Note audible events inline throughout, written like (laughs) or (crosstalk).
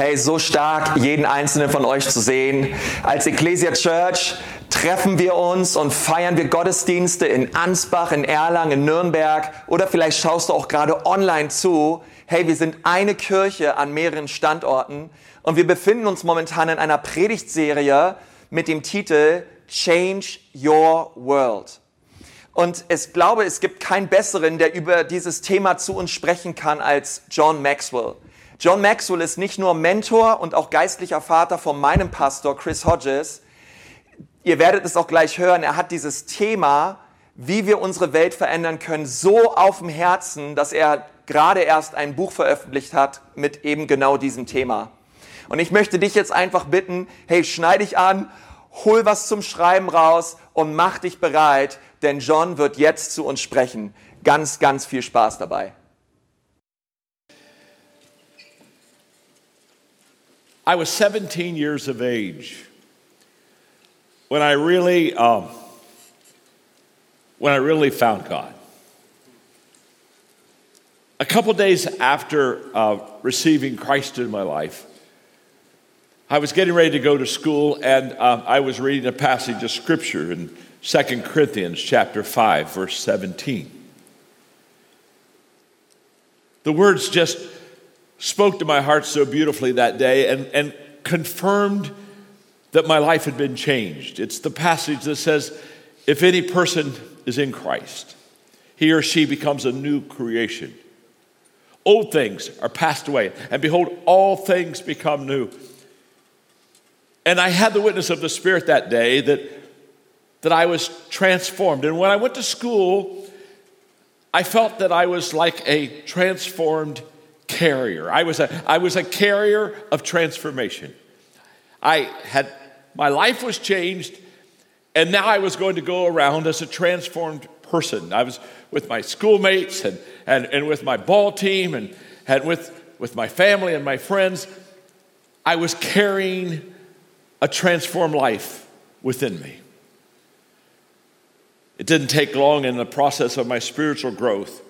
Hey, so stark, jeden einzelnen von euch zu sehen. Als Ecclesia Church treffen wir uns und feiern wir Gottesdienste in Ansbach, in Erlangen, in Nürnberg oder vielleicht schaust du auch gerade online zu. Hey, wir sind eine Kirche an mehreren Standorten und wir befinden uns momentan in einer Predigtserie mit dem Titel Change Your World. Und ich glaube, es gibt keinen besseren, der über dieses Thema zu uns sprechen kann als John Maxwell. John Maxwell ist nicht nur Mentor und auch geistlicher Vater von meinem Pastor Chris Hodges. Ihr werdet es auch gleich hören. Er hat dieses Thema, wie wir unsere Welt verändern können, so auf dem Herzen, dass er gerade erst ein Buch veröffentlicht hat mit eben genau diesem Thema. Und ich möchte dich jetzt einfach bitten, hey, schneid dich an, hol was zum Schreiben raus und mach dich bereit, denn John wird jetzt zu uns sprechen. Ganz, ganz viel Spaß dabei. I was 17 years of age when I really, um, when I really found God. A couple days after uh, receiving Christ in my life, I was getting ready to go to school, and uh, I was reading a passage of scripture in 2 Corinthians chapter 5, verse 17. The words just spoke to my heart so beautifully that day and, and confirmed that my life had been changed. It's the passage that says, If any person is in Christ, he or she becomes a new creation. Old things are passed away, and behold, all things become new. And I had the witness of the Spirit that day that, that I was transformed. And when I went to school, I felt that I was like a transformed carrier. I was a, I was a carrier of transformation. I had, my life was changed, and now I was going to go around as a transformed person. I was with my schoolmates and, and, and with my ball team and, and with, with my family and my friends. I was carrying a transformed life within me. It didn't take long in the process of my spiritual growth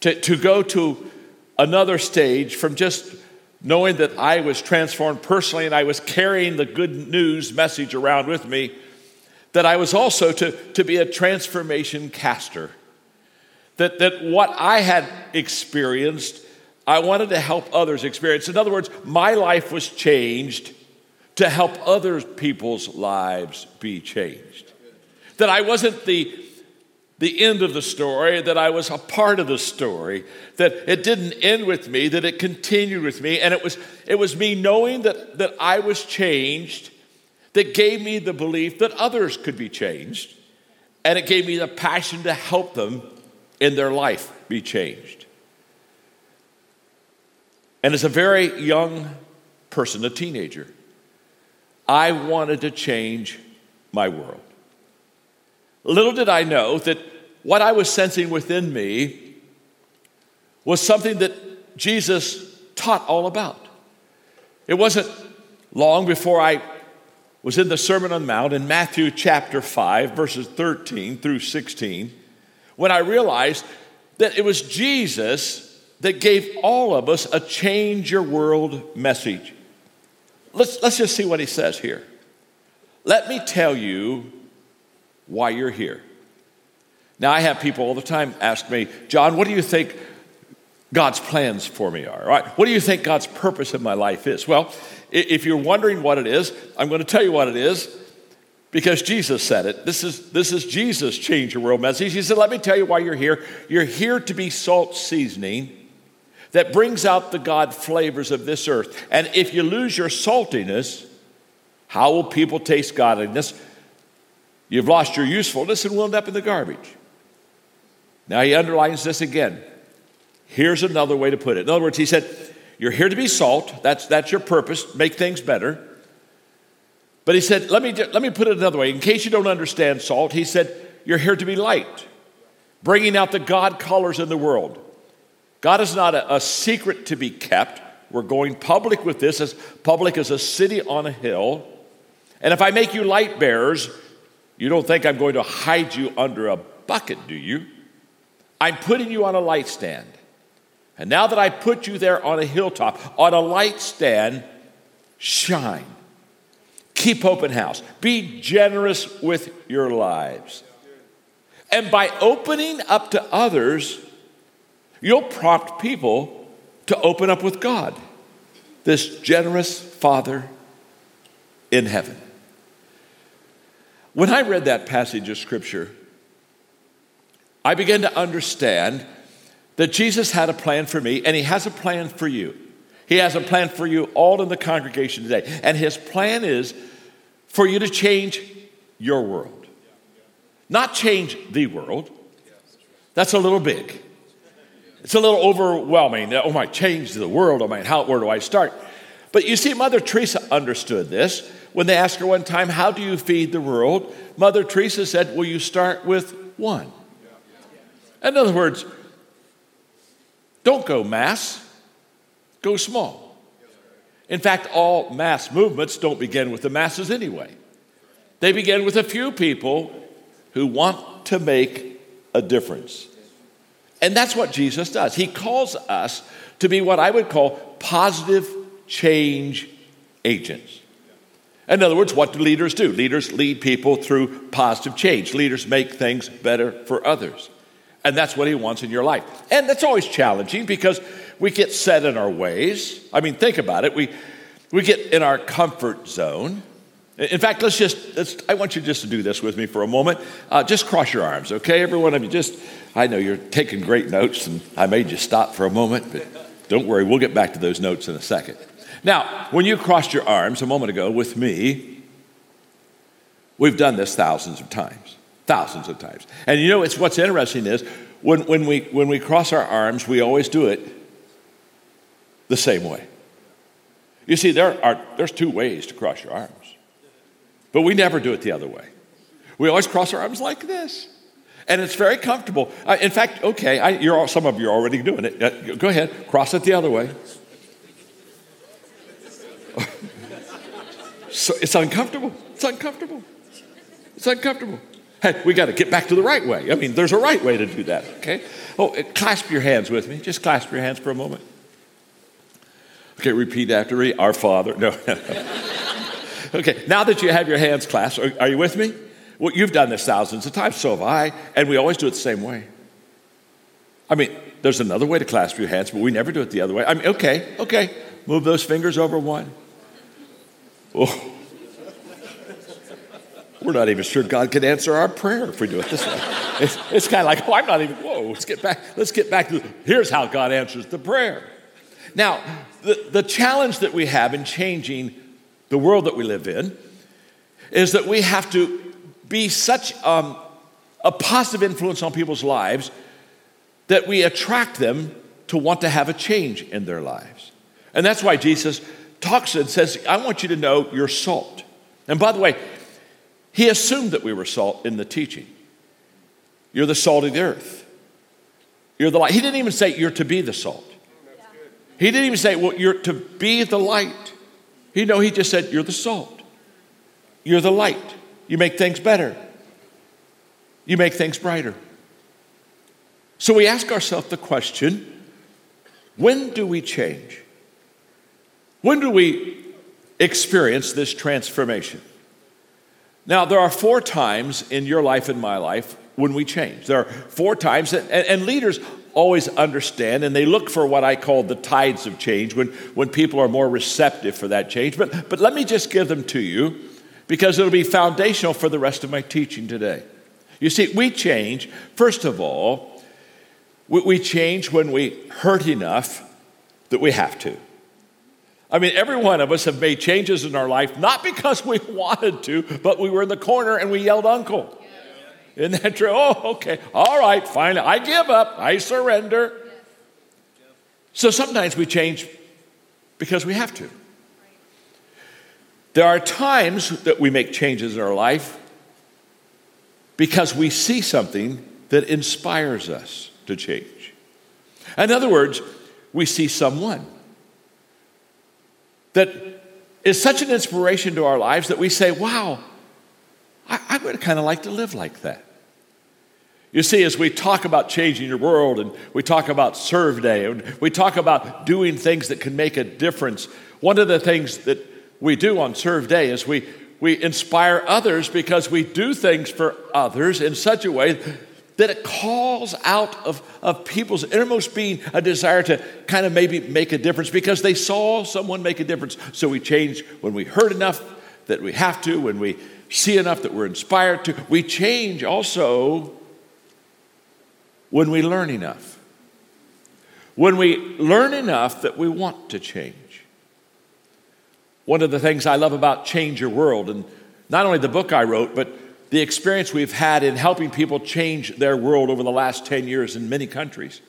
to, to go to another stage from just knowing that I was transformed personally and I was carrying the good news message around with me, that I was also to, to be a transformation caster. That, that what I had experienced, I wanted to help others experience. In other words, my life was changed to help other people's lives be changed. That I wasn't the the end of the story, that I was a part of the story, that it didn't end with me, that it continued with me. And it was, it was me knowing that, that I was changed that gave me the belief that others could be changed. And it gave me the passion to help them in their life be changed. And as a very young person, a teenager, I wanted to change my world. Little did I know that what I was sensing within me was something that Jesus taught all about. It wasn't long before I was in the Sermon on the Mount in Matthew chapter 5, verses 13 through 16, when I realized that it was Jesus that gave all of us a change your world message. Let's, let's just see what he says here. Let me tell you why you're here. Now, I have people all the time ask me, John, what do you think God's plans for me are? Right? What do you think God's purpose in my life is? Well, if you're wondering what it is, I'm going to tell you what it is because Jesus said it. This is, this is Jesus' change your world message. He said, Let me tell you why you're here. You're here to be salt seasoning that brings out the God flavors of this earth. And if you lose your saltiness, how will people taste godliness? You've lost your usefulness and will end up in the garbage. Now he underlines this again. Here's another way to put it. In other words, he said, You're here to be salt. That's, that's your purpose, make things better. But he said, let me, let me put it another way. In case you don't understand salt, he said, You're here to be light, bringing out the God colors in the world. God is not a, a secret to be kept. We're going public with this, as public as a city on a hill. And if I make you light bearers, you don't think I'm going to hide you under a bucket, do you? I'm putting you on a light stand. And now that I put you there on a hilltop, on a light stand, shine. Keep open house. Be generous with your lives. And by opening up to others, you'll prompt people to open up with God, this generous Father in heaven. When I read that passage of Scripture, I began to understand that Jesus had a plan for me and He has a plan for you. He has a plan for you all in the congregation today. And His plan is for you to change your world, not change the world. That's a little big. It's a little overwhelming. Oh my, change the world. Oh my, how, where do I start? But you see, Mother Teresa understood this. When they asked her one time, How do you feed the world? Mother Teresa said, Will you start with one. In other words, don't go mass, go small. In fact, all mass movements don't begin with the masses anyway. They begin with a few people who want to make a difference. And that's what Jesus does. He calls us to be what I would call positive change agents. In other words, what do leaders do? Leaders lead people through positive change. Leaders make things better for others. And that's what he wants in your life. And that's always challenging because we get set in our ways. I mean, think about it. We, we get in our comfort zone. In fact, let's just, let's, I want you just to do this with me for a moment. Uh, just cross your arms, okay? Every one of you, just, I know you're taking great notes and I made you stop for a moment, but don't worry, we'll get back to those notes in a second. Now, when you crossed your arms a moment ago with me, we've done this thousands of times thousands of times. And you know, it's what's interesting is when, when, we, when we cross our arms, we always do it the same way. You see, there are, there's two ways to cross your arms, but we never do it the other way. We always cross our arms like this. And it's very comfortable. In fact, okay, I, you're all, some of you are already doing it. Uh, go ahead, cross it the other way. (laughs) so it's uncomfortable. It's uncomfortable. It's uncomfortable. Hey, we got to get back to the right way. I mean, there's a right way to do that, okay? Oh, uh, clasp your hands with me. Just clasp your hands for a moment. Okay, repeat after me. Our Father. No. (laughs) okay, now that you have your hands clasped, are, are you with me? Well, you've done this thousands of times, so have I, and we always do it the same way. I mean, there's another way to clasp your hands, but we never do it the other way. I mean, okay, okay. Move those fingers over one. Oh. We're not even sure God can answer our prayer if we do it this way. It's, it's kind of like, oh, I'm not even, whoa, let's get back, let's get back to, here's how God answers the prayer. Now, the, the challenge that we have in changing the world that we live in is that we have to be such um, a positive influence on people's lives that we attract them to want to have a change in their lives. And that's why Jesus talks and says, I want you to know you're salt. And by the way, he assumed that we were salt in the teaching. You're the salt of the earth. You're the light. He didn't even say you're to be the salt. He didn't even say, well, you're to be the light. He know he just said, you're the salt. You're the light. You make things better. You make things brighter. So we ask ourselves the question when do we change? When do we experience this transformation? Now, there are four times in your life and my life when we change. There are four times, and, and, leaders always understand and they look for what I call the tides of change when, when people are more receptive for that change. But, but let me just give them to you because it'll be foundational for the rest of my teaching today. You see, we change, first of all, we, we change when we hurt enough that we have to. I mean, every one of us have made changes in our life, not because we (laughs) wanted to, but we were in the corner and we yelled, Uncle. Isn't that true? Oh, okay. All right, fine. I give up. I surrender. So sometimes we change because we have to. There are times that we make changes in our life because we see something that inspires us to change. In other words, we see someone that is such an inspiration to our lives that we say, wow, I, I would kind of like to live like that. You see, as we talk about changing your world and we talk about Serve Day and we talk about doing things that can make a difference, one of the things that we do on Serve Day is we, we inspire others because we do things for others in such a way that it calls out of, of people's innermost being a desire to kind of maybe make a difference because they saw someone make a difference. So we change when we heard enough that we have to, when we see enough that we're inspired to. We change also when we learn enough. When we learn enough that we want to change. One of the things I love about Change Your World, and not only the book I wrote, but the experience we've had in helping people change their world over the last 10 years in many countries,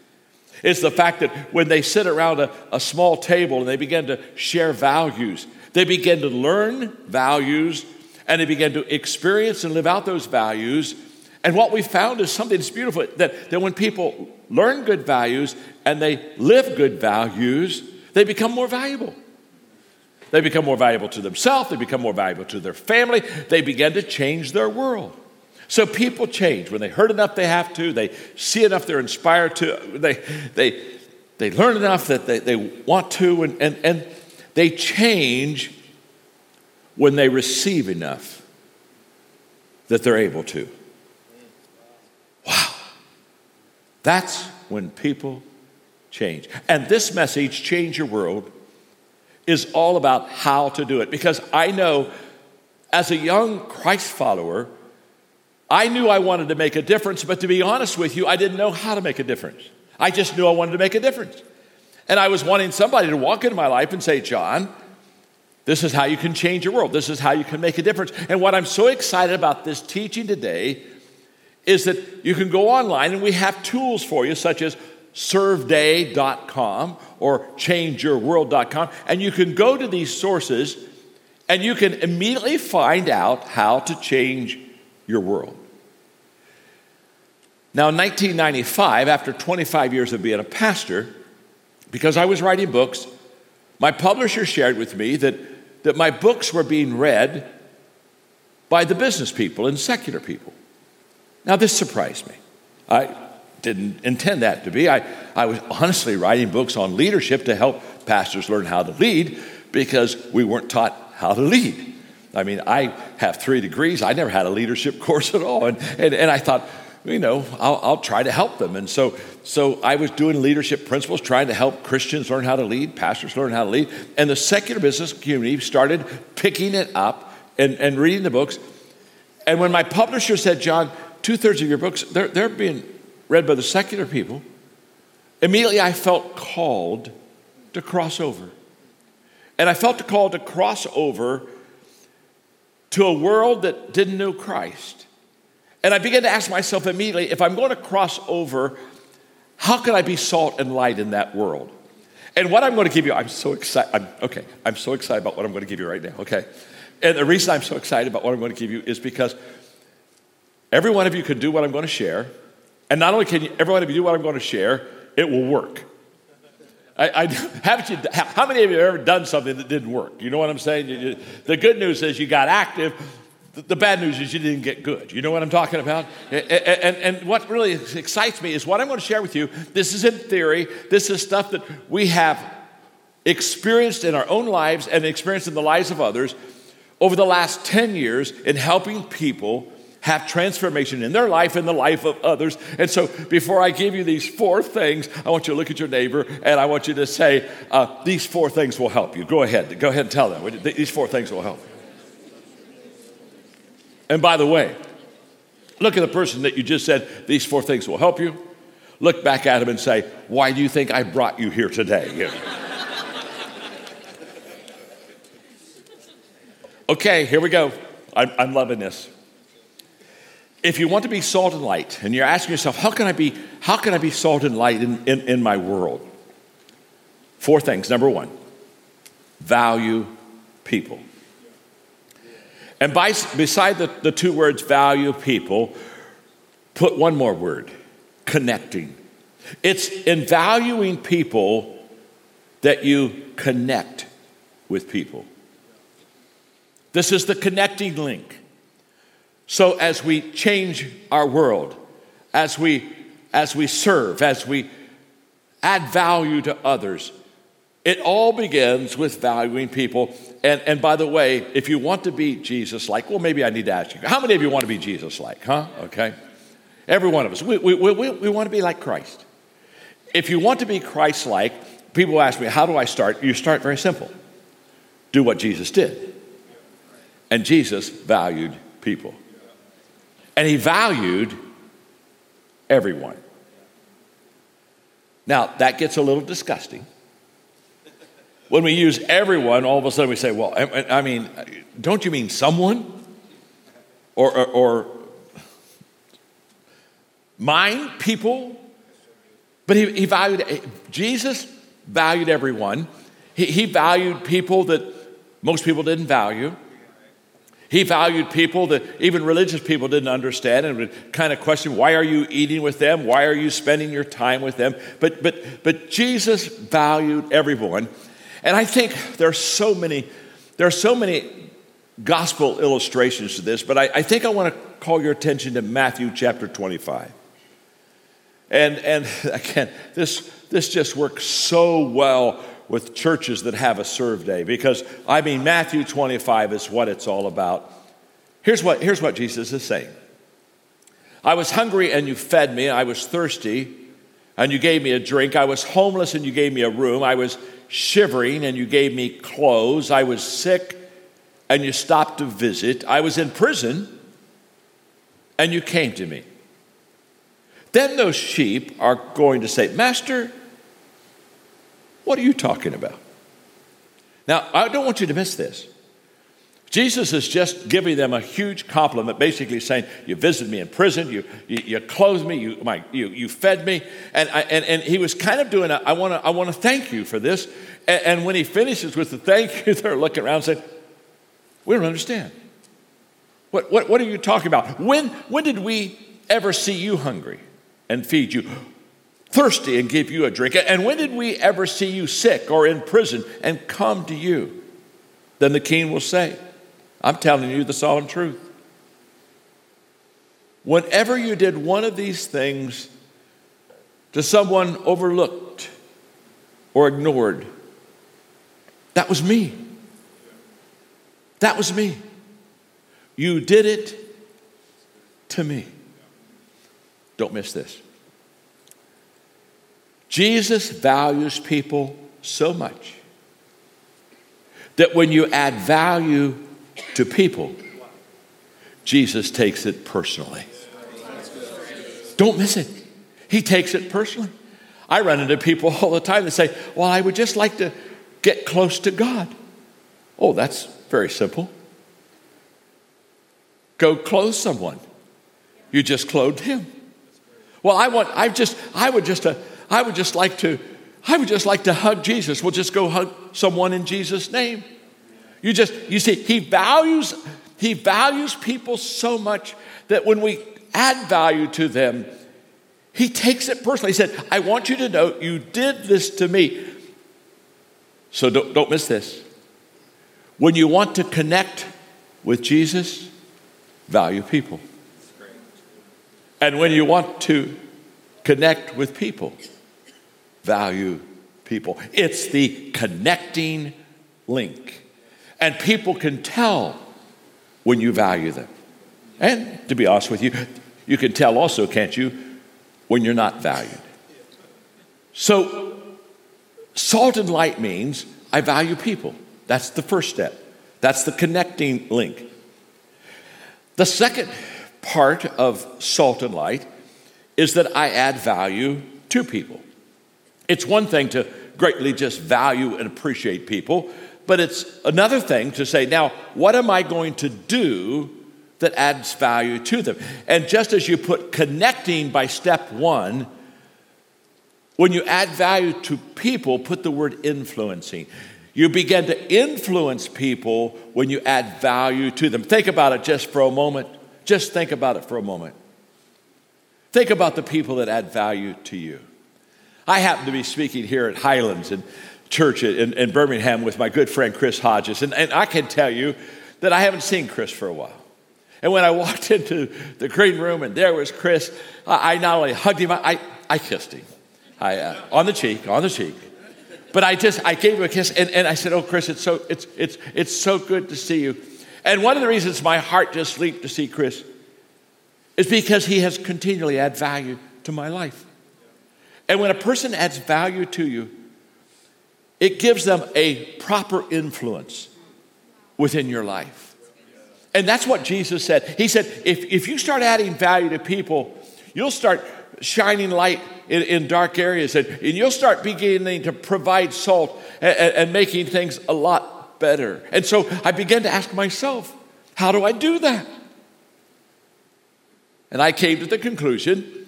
is the fact that when they sit around a, a small table and they begin to share values, they begin to learn values and they begin to experience and live out those values and what we found is something that's beautiful that, that when people learn good values and they live good values, they become more valuable. They become more valuable to themselves, they become more valuable to their family, they begin to change their world. So people change. When they heard enough, they have to. They see enough, they're inspired to. They, they, they learn enough that they, they want to, and, and, and they change when they receive enough that they're able to. Wow. That's when people change. And this message, Change Your World, is all about how to do it. Because I know as a young Christ follower, I knew I wanted to make a difference, but to be honest with you, I didn't know how to make a difference. I just knew I wanted to make a difference. And I was wanting somebody to walk into my life and say, John, this is how you can change your world. This is how you can make a difference. And what I'm so excited about this teaching today is that you can go online and we have tools for you, such as serveday.com or changeyourworld.com, and you can go to these sources and you can immediately find out how to change your world. Now, in 1995, after 25 years of being a pastor, because I was writing books, my publisher shared with me that, that my books were being read by the business people and secular people. Now, this surprised me. I didn't intend that to be. I, I was honestly writing books on leadership to help pastors learn how to lead because we weren't taught how to lead. I mean, I have three degrees. I never had a leadership (laughs) course at all. And, and, and I thought, you know, I'll, I'll, try to help them. And so, so I was doing leadership principles, trying to help Christians learn how to lead, pastors learn how to lead. And the secular business community started picking it up and, and reading the books. And when my publisher said, John, two thirds of your books, they're, they're being read by the secular people. Immediately, I felt called to cross over. And I felt the call to cross over to a world that didn't know Christ. And I began to ask myself immediately if I'm going to cross over, how can I be salt and light in that world? And what I'm going to give you, I'm so excited. I'm, okay, I'm so excited about what I'm going to give you right now, okay? And the reason I'm so excited about what I'm going to give you is because Every one of you can do what I'm going to share. And not only can you, every one of you do what I'm going to share, it will work. I, I, (laughs) haven't you, how many of you have ever done something that didn't work? You know what I'm saying? You, you, the good news is you got active. The, the, bad news is you didn't get good. You know what I'm talking about? And, and, and what really excites me is what I'm going to share with you. This is in theory. This is stuff that we have experienced in our own lives and experienced in the lives of others over the last 10 years in helping people have transformation in their life and the life of others. And so, before I give you these four things, I want you to look at your neighbor and I want you to say, uh, These four things will help you. Go ahead. Go ahead and tell them. These four things will help. And by the way, look at the person that you just said, These four things will help you. Look back at him and say, Why do you think I brought you here today? (laughs) okay, here we go. I'm, I'm loving this if you want to be salt and light, and you're asking yourself, how can I be, how can I be salt and light in, in, in my world? Four things. Number one, value people. And by, beside the, the two words value people, put one more word connecting. It's in valuing people that you connect with people. This is the connecting link. So, as we change our world, as we as we serve, as we add value to others. It all begins with valuing people. And, and by the way, if you want to be Jesus like, well, maybe I need to ask you, how many of you want to be Jesus like, huh? Okay. Every one of us. We, we, we, we want to be like Christ. If you want to be Christ like, people ask me, how do I start? You start very simple do what Jesus did. And Jesus valued people. And he valued everyone. Now, that gets a little disgusting. When we use everyone, all of a sudden we say, well, I, mean, don't you mean someone? Or, or, or mine, people? But he, he valued, Jesus valued everyone. He, he valued people that most people didn't value. He valued people that even religious people didn't understand and would kind of question, why are you eating with them? Why are you spending your time with them? But, but, but Jesus valued everyone. And I think there are so many, there are so many gospel illustrations to this, but I, I think I want to call your attention to Matthew chapter 25. And, and (laughs) again, this, this just works so well with churches that have a serve day. Because, I mean, Matthew 25 is what it's all about. Here's what, here's what Jesus is saying. I was hungry and you fed me, I was thirsty and you gave me a drink, I was homeless and you gave me a room, I was shivering and you gave me clothes, I was sick and you stopped to visit, I was in prison and you came to me. Then those sheep are going to say, Master, what are you talking about? Now, I don't want you to miss this. Jesus is just giving them a huge compliment, basically saying, You visited me in prison, you, you, you clothed me, you, my, you, you fed me. And, I, and, and he was kind of doing, a, I want to I wanna thank you for this. And, and, when he finishes with the thank you, (laughs) they're looking around and saying, We don't understand. What, what, what are you talking about? When, when did we ever see you hungry and feed you? Thirsty and give you a drink? And when did we ever see you sick or in prison and come to you? Then the king will say, I'm telling you the solemn truth. Whenever you did one of these things to someone overlooked or ignored, that was me. That was me. You did it to me. Don't miss this. Jesus values people so much that when you add value to people, Jesus takes it personally. Don't miss it. He takes it personally. I run into people (laughs) all the time that say, Well, I would just like to get close to God. Oh, that's very simple. Go clothe someone. You just clothed him. Well, I want, I just, I would just, uh, I would just like to, I would just like to hug Jesus. We'll just go hug someone in Jesus' name. You just, you see, he values, he values people so much that when we add value to them, he takes it personally. He said, I want you to know you did this to me. So don't, don't miss this. When you want to connect with Jesus, value people. And when you want to connect with people, value people. It's the connecting link. And people can tell when you value them. And to be honest with you, you can tell also, can't you, when you're not valued. So, salt and light means I value people. That's the first step. That's the connecting link. The second part of salt and light is that I add value to people. It's one thing to greatly just value and appreciate people, but it's another thing to say, now, what am I going to do that adds value to them? And just as you put connecting by step one, when you add value to people, put the word influencing. You begin to influence people when you add value to them. Think about it just for a moment. Just think about it for a moment. Think about the people that add value to you. I happen to be speaking here at Highlands and Church in, in Birmingham with my good friend Chris Hodges, and, and I can tell you that I haven't seen Chris for a while. And when I (laughs) walked into the green room and there was Chris, I, I not only hugged him, I, I kissed him I, uh, on the cheek, on the cheek. But I just, I gave him a kiss and, and I said, Oh, Chris, it's so, it's, it's, it's so good to see you. And one of the reasons my heart just leaped to see Chris is because he has continually added value to my life. And when a person adds value to you, it gives them a proper influence within your life. And that's what Jesus said. He said, if, if you start adding value to people, you'll start shining light in, in dark areas and, and, you'll start beginning to provide salt and, and making things a lot better. And so I began to ask myself, how do I do that? And I came to the conclusion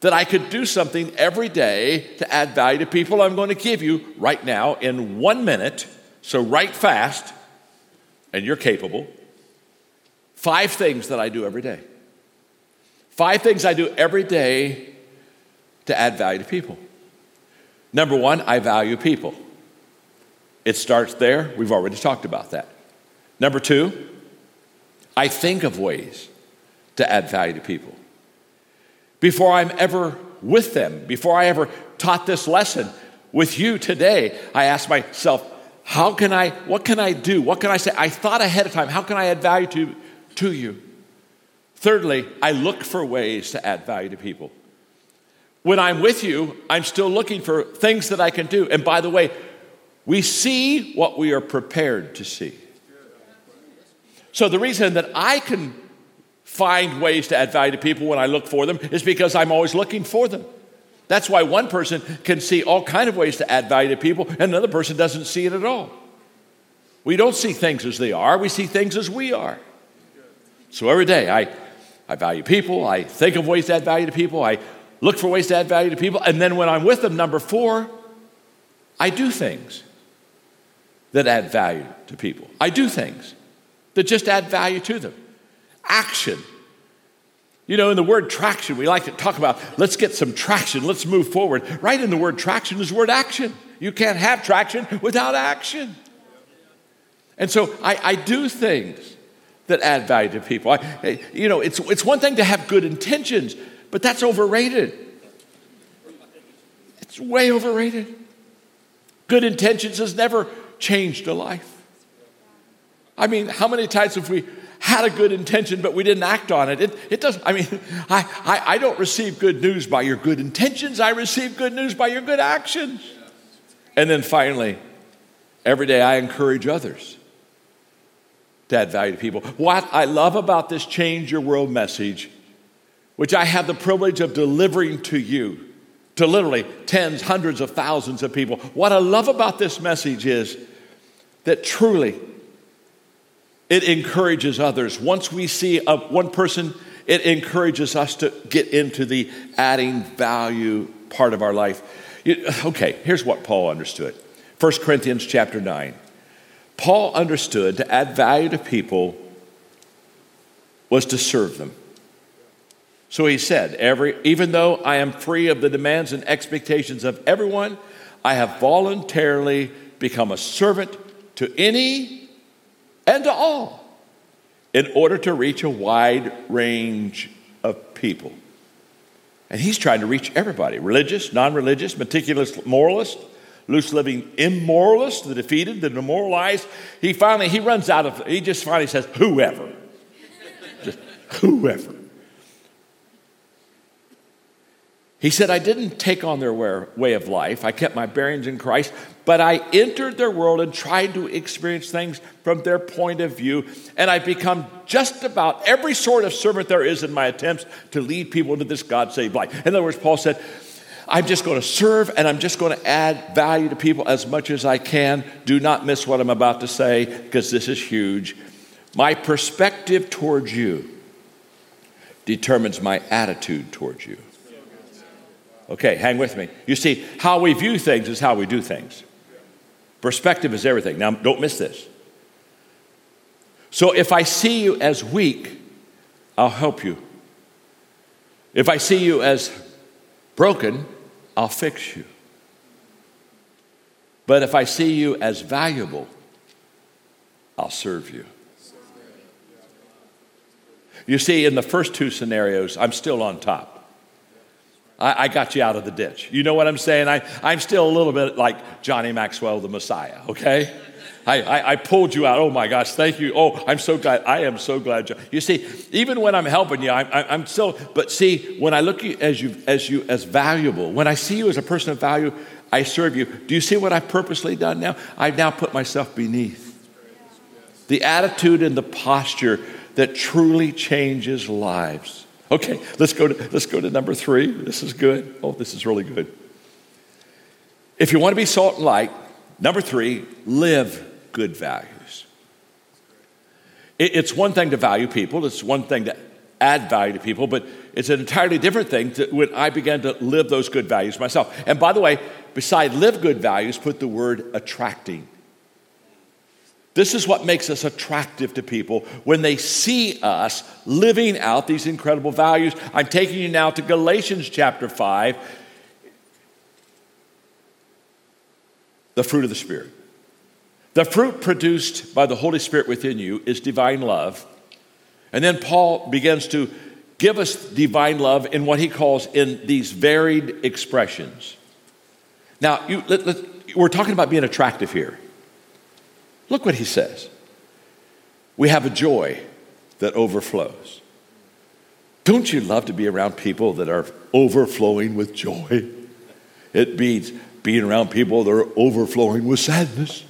that I could do something every day to add value to people. I'm going to give you right now in one minute, so write fast, and you're capable. Five things that I do every day. Five things I do every day to add value to people. Number one, I value people. It starts there. We've already talked about that. Number two, I think of ways to add value to people. Before I'm ever with them, before I ever taught this lesson with you today, I ask myself, how can I, what can I do? What can I say? I thought ahead of time, how can I add value to, to you? Thirdly, I look for ways to add value to people. When I'm with you, I'm still looking for things that I can do. And by the way, we see what we are prepared to see. So the reason that I can find ways to add value to people when I look for them is because I'm always looking for them. That's why one person can see all kind of ways to add value to people and another person doesn't see it at all. We don't see things as they are, we see things as we are. So every day I, I value people, I think of ways to add value to people, I look for ways to add value to people, and then when I'm with them, number four, I do things that add value to people. I do things that just add value to them action. You know, in the word traction, we like to talk about let's get some traction, let's move forward. Right in the word traction is the word action. You can't have traction without action. And so I, I do things that add value to people. I, you know, it's, it's one thing to have good intentions, but that's overrated. It's way overrated. Good intentions has never changed a life. I mean, how many times have we had a good intention, but we didn't act on it. It, it doesn't, I mean, (laughs) I, I, I don't receive good news by your good intentions. I receive good news by your good actions. And then finally, every day I encourage others to add value to people. What I love about this Change Your World message, which I have the privilege of delivering to you, to literally tens, hundreds of thousands of people, what I love about this message is that truly it encourages others. Once we see a, one person, it encourages us to get into the adding value part of our life. You, okay, here's what Paul understood 1 Corinthians chapter 9. Paul understood to add value to people was to serve them. So he said, Every, even though I am free of the demands and expectations of everyone, I have voluntarily become a servant to any and to all in order to reach a wide range of people. And he's trying to reach everybody religious, non religious, meticulous moralist, loose living immoralist, the defeated, the demoralized. He finally, he runs out of, he just finally says, whoever. just whoever. He said, I didn't take on their way of life. I kept my bearings in Christ, but I entered their world and tried to experience things from their point of view. And I've become just about every sort of servant there is in my attempts to lead people into this God saved life. In other words, Paul said, I'm just going to serve and I'm just going to add value to people as much as I can. Do not miss what I'm about to say because this is huge. My perspective towards you determines my attitude towards you. Okay, hang with me. You see, how we view things is how we do things. Perspective is everything. Now, don't miss this. So, if I see you as weak, I'll help you. If I see you as broken, I'll fix you. But if I see you as valuable, I'll serve you. You see, in the first two scenarios, I'm still on top. I, I, got you out of the ditch. You know what I'm saying? I, I'm still a little bit like Johnny Maxwell, the Messiah, okay? I, I, I, pulled you out. Oh my gosh, thank you. Oh, I'm so glad. I am so glad. You see, even when I'm helping you, I'm, I'm still, but see, when I look at you as you as you as valuable, when I see you as a person of value, I serve you. Do you see what I've purposely done now? I've now put myself beneath. The attitude and the posture that truly changes lives. Okay, let's go to let's go to number three. This is good. Oh, this is really good. If you want to be salt and light, number three, live good values. It's one thing to value people, it's one thing to add value to people, but it's an entirely different thing to, when I began to live those good values myself. And by the way, beside live good values, put the word attracting. This is what makes us attractive to people when they see us living out these incredible values. I'm taking you now to Galatians chapter 5, the fruit of the Spirit. The fruit produced by the Holy Spirit within you is divine love. And then Paul begins to give us divine love in what he calls in these varied expressions. Now, you, let, let, we're talking about being attractive here. Look what he says. We have a joy that overflows. Don't you love to be around people that are overflowing with joy? It means being around people that are overflowing with sadness.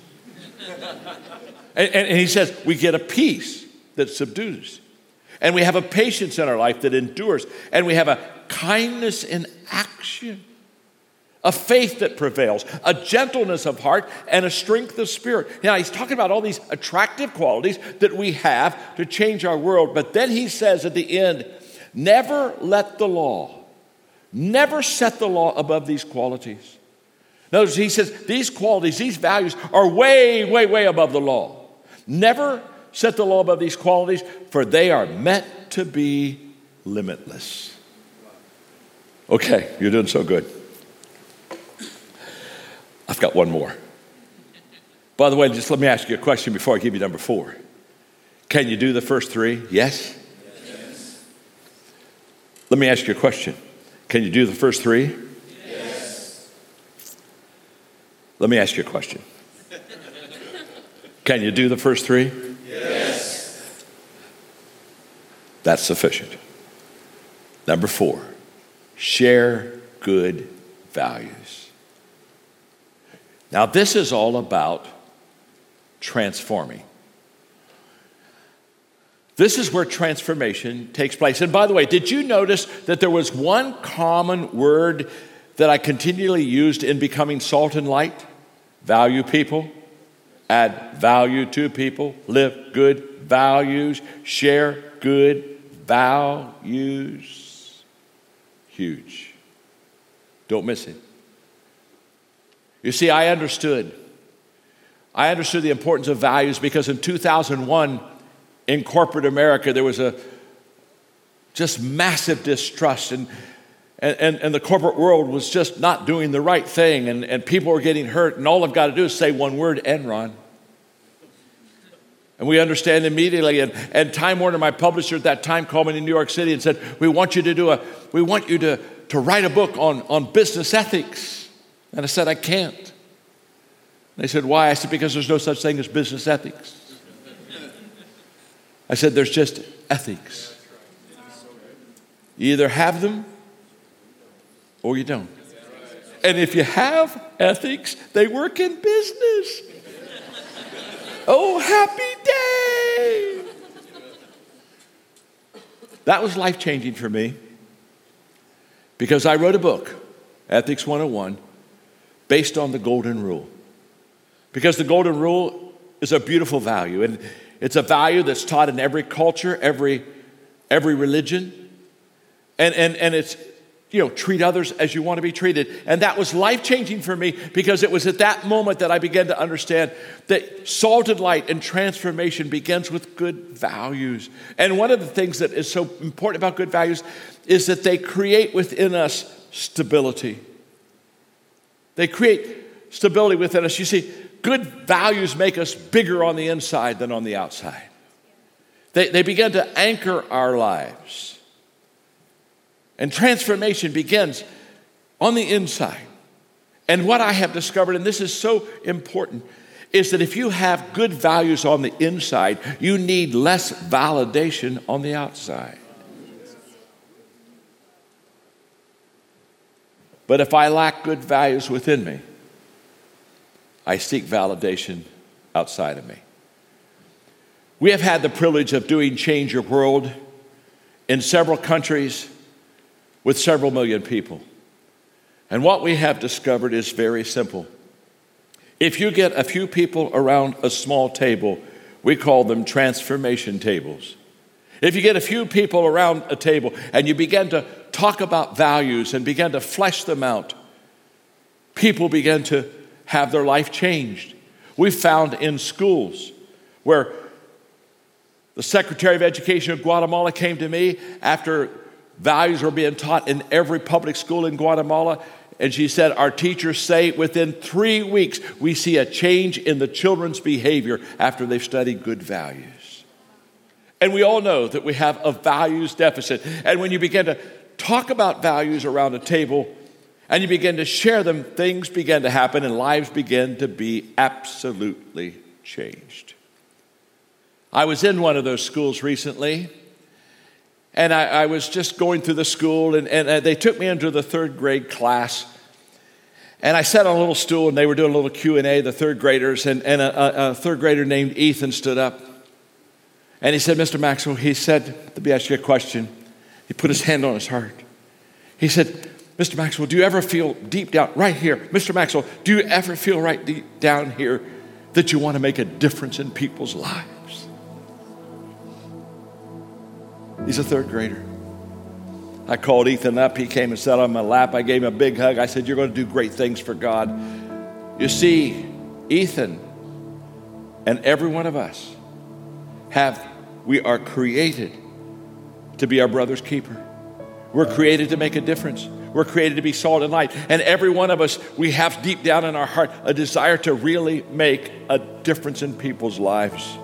And, and, and he says, we get a peace that subdues. And we have a patience in our life that endures. And we have a kindness in action, a faith that prevails, a gentleness of heart, and a strength of spirit. Now, he's talking about all these attractive qualities that we have to change our world. But then he says at the end, never let the law, never set the law above these qualities. Notice he says these qualities, these values are way, way, way above the law. Never set the law above these qualities, for they are meant to be limitless. Okay, you're doing so good. I've got one more. By the way, just let me ask you a question before I give you number four. Can you do the first three? Yes? yes. Let me ask you a question. Can you do the first three? Yes. Let me ask you a question. Can you do the first three? Yes. That's sufficient. Number four, share good values. Now, this is all about transforming. This is where transformation takes place. And by the way, did you notice that there was one common word that I continually used in becoming salt and light? Value people add value to people, live good values, share good values. Huge. Don't miss it. You see, I understood. I understood the importance of values because in 2001, in corporate America, there was a just massive distrust and and, and, the corporate world was just not doing the right thing, and, and people were getting hurt, and all I've got to do is say one word Enron. And we understand immediately. And, and Time Warner, my publisher at that time, called me in New York City and said, We want you to do a, we want you to, to write a book on, on business ethics. And I said, I can't. They said, Why? I said, Because there's no such thing as business ethics. I said, There's just ethics. You either have them or you don't. And if you have ethics, they work in business. Oh, happy day! That was life changing for me because I wrote a book, Ethics 101, based on the Golden Rule. Because the Golden Rule is a beautiful value, and it's a value that's taught in every culture, every, every religion. And, and, and it's, you know, treat others as you want to be treated. And that was life changing for me because it was at that moment that I began to understand that salted light and transformation begins with good values. And one of the things that is so important about good values is that they create within us stability. They create stability within us. You see, good values make us bigger on the inside than on the outside. They, they begin to anchor our lives. And transformation begins on the inside. And what I have discovered, and this is so important, is that if you have good values on the inside, you need less validation on the outside. But if I lack good values within me, I seek validation outside of me. We have had the privilege of doing Change Your World in several countries with several million people. And what we have discovered is very simple. If you get a few people around a small table, we call them transformation tables. If you get a few people around a table and you begin to talk about values and begin to flesh them out, people begin to have their life changed. We found in schools where the Secretary of Education of Guatemala came to me after values were being taught in every public school in Guatemala. And she said, Our teachers say within three weeks we see a change in the children's behavior after they've studied good values. And we all know that we have a values deficit. And when you begin to talk about values around a table and you begin to share them, things begin to happen and lives begin to be absolutely changed. I was in one of those schools recently, and I, I was just going through the school, and, and uh, they took me into the third grade class. And I sat on a little stool, and they were doing a little Q and A, the third graders, and, and a, a, third grader named Ethan stood up, and he said, "Mr. Maxwell," he said, "Let me ask you a question." He put his hand on his heart. He said, Mr. Maxwell, do you ever feel deep down, right here, Mr. Maxwell, do you ever feel right deep down here that you want to make a difference in people's lives? He's a third grader. I called Ethan up. He came and sat on my lap. I gave him a big hug. I said, You're going to do great things for God. You see, Ethan and every one of us have, we are created to be our brother's keeper. We're created to make a difference. We're created to be salt and light. And every one of us, we have deep down in our heart a desire to really make a difference in people's lives.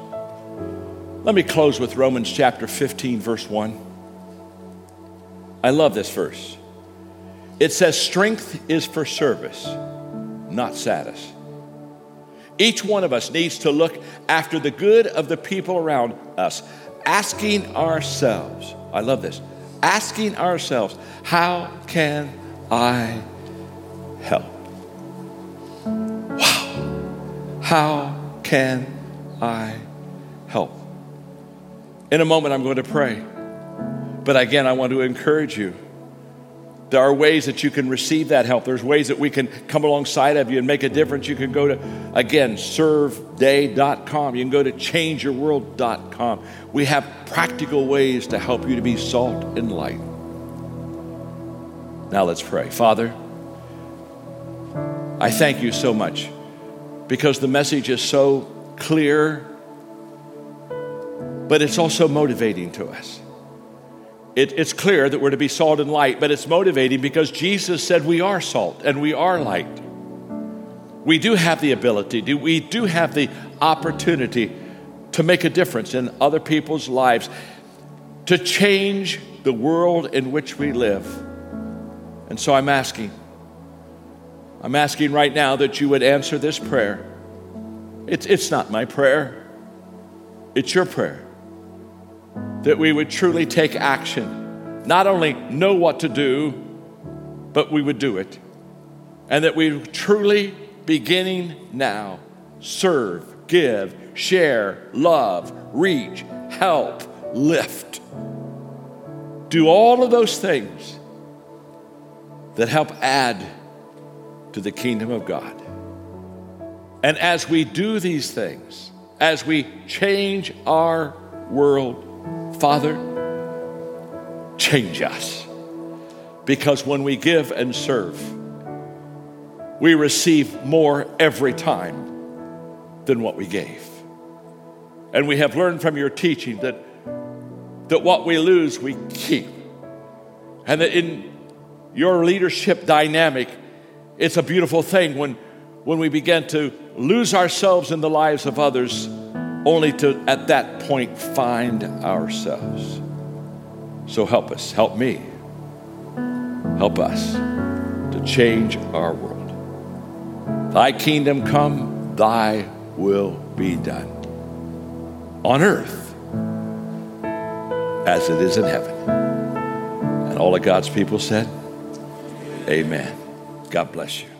Let me close with Romans chapter 15, verse 1. I love this verse. It says, Strength is for service, not status. Each one of us needs to look after the good of the people around us, asking ourselves, I love this. Asking ourselves, how can I help? Wow. How can I help? In a moment, I'm going to pray. But again, I want to encourage you there are ways that you can receive that help. There's ways that we can come alongside of you and make a difference. You can go to, again, serveday.com. You can go to changeyourworld.com. We have practical ways to help you to be salt and light. Now let's pray. Father, I thank you so much because the message is so clear, but it's also motivating to us. It, it's clear that we're to be salt and light, but it's motivating because Jesus said we are salt and we are light. We do have the ability, we do have the opportunity to make a difference in other people's lives, to change the world in which we live. And so I'm asking, I'm asking right now that you would answer this prayer. It's, it's not my prayer, it's your prayer that we would truly take action, not only know what to do, but we would do it. And that we truly, beginning now, serve, give, share, love, reach, help, lift. Do all of those things that help add to the kingdom of God. And as we do these things, as we change our world, Father, change us. Because when we give and serve, we receive more every time than what we gave. And we have learned from your teaching that, that what we lose, we keep. And that in your leadership dynamic, it's a beautiful thing when, when we begin to lose ourselves in the lives of others only to at that point find ourselves. So help us, help me, help us to change our world. Thy kingdom come, thy will be done on earth as it is in heaven. And all of God's people said, Amen. God bless you.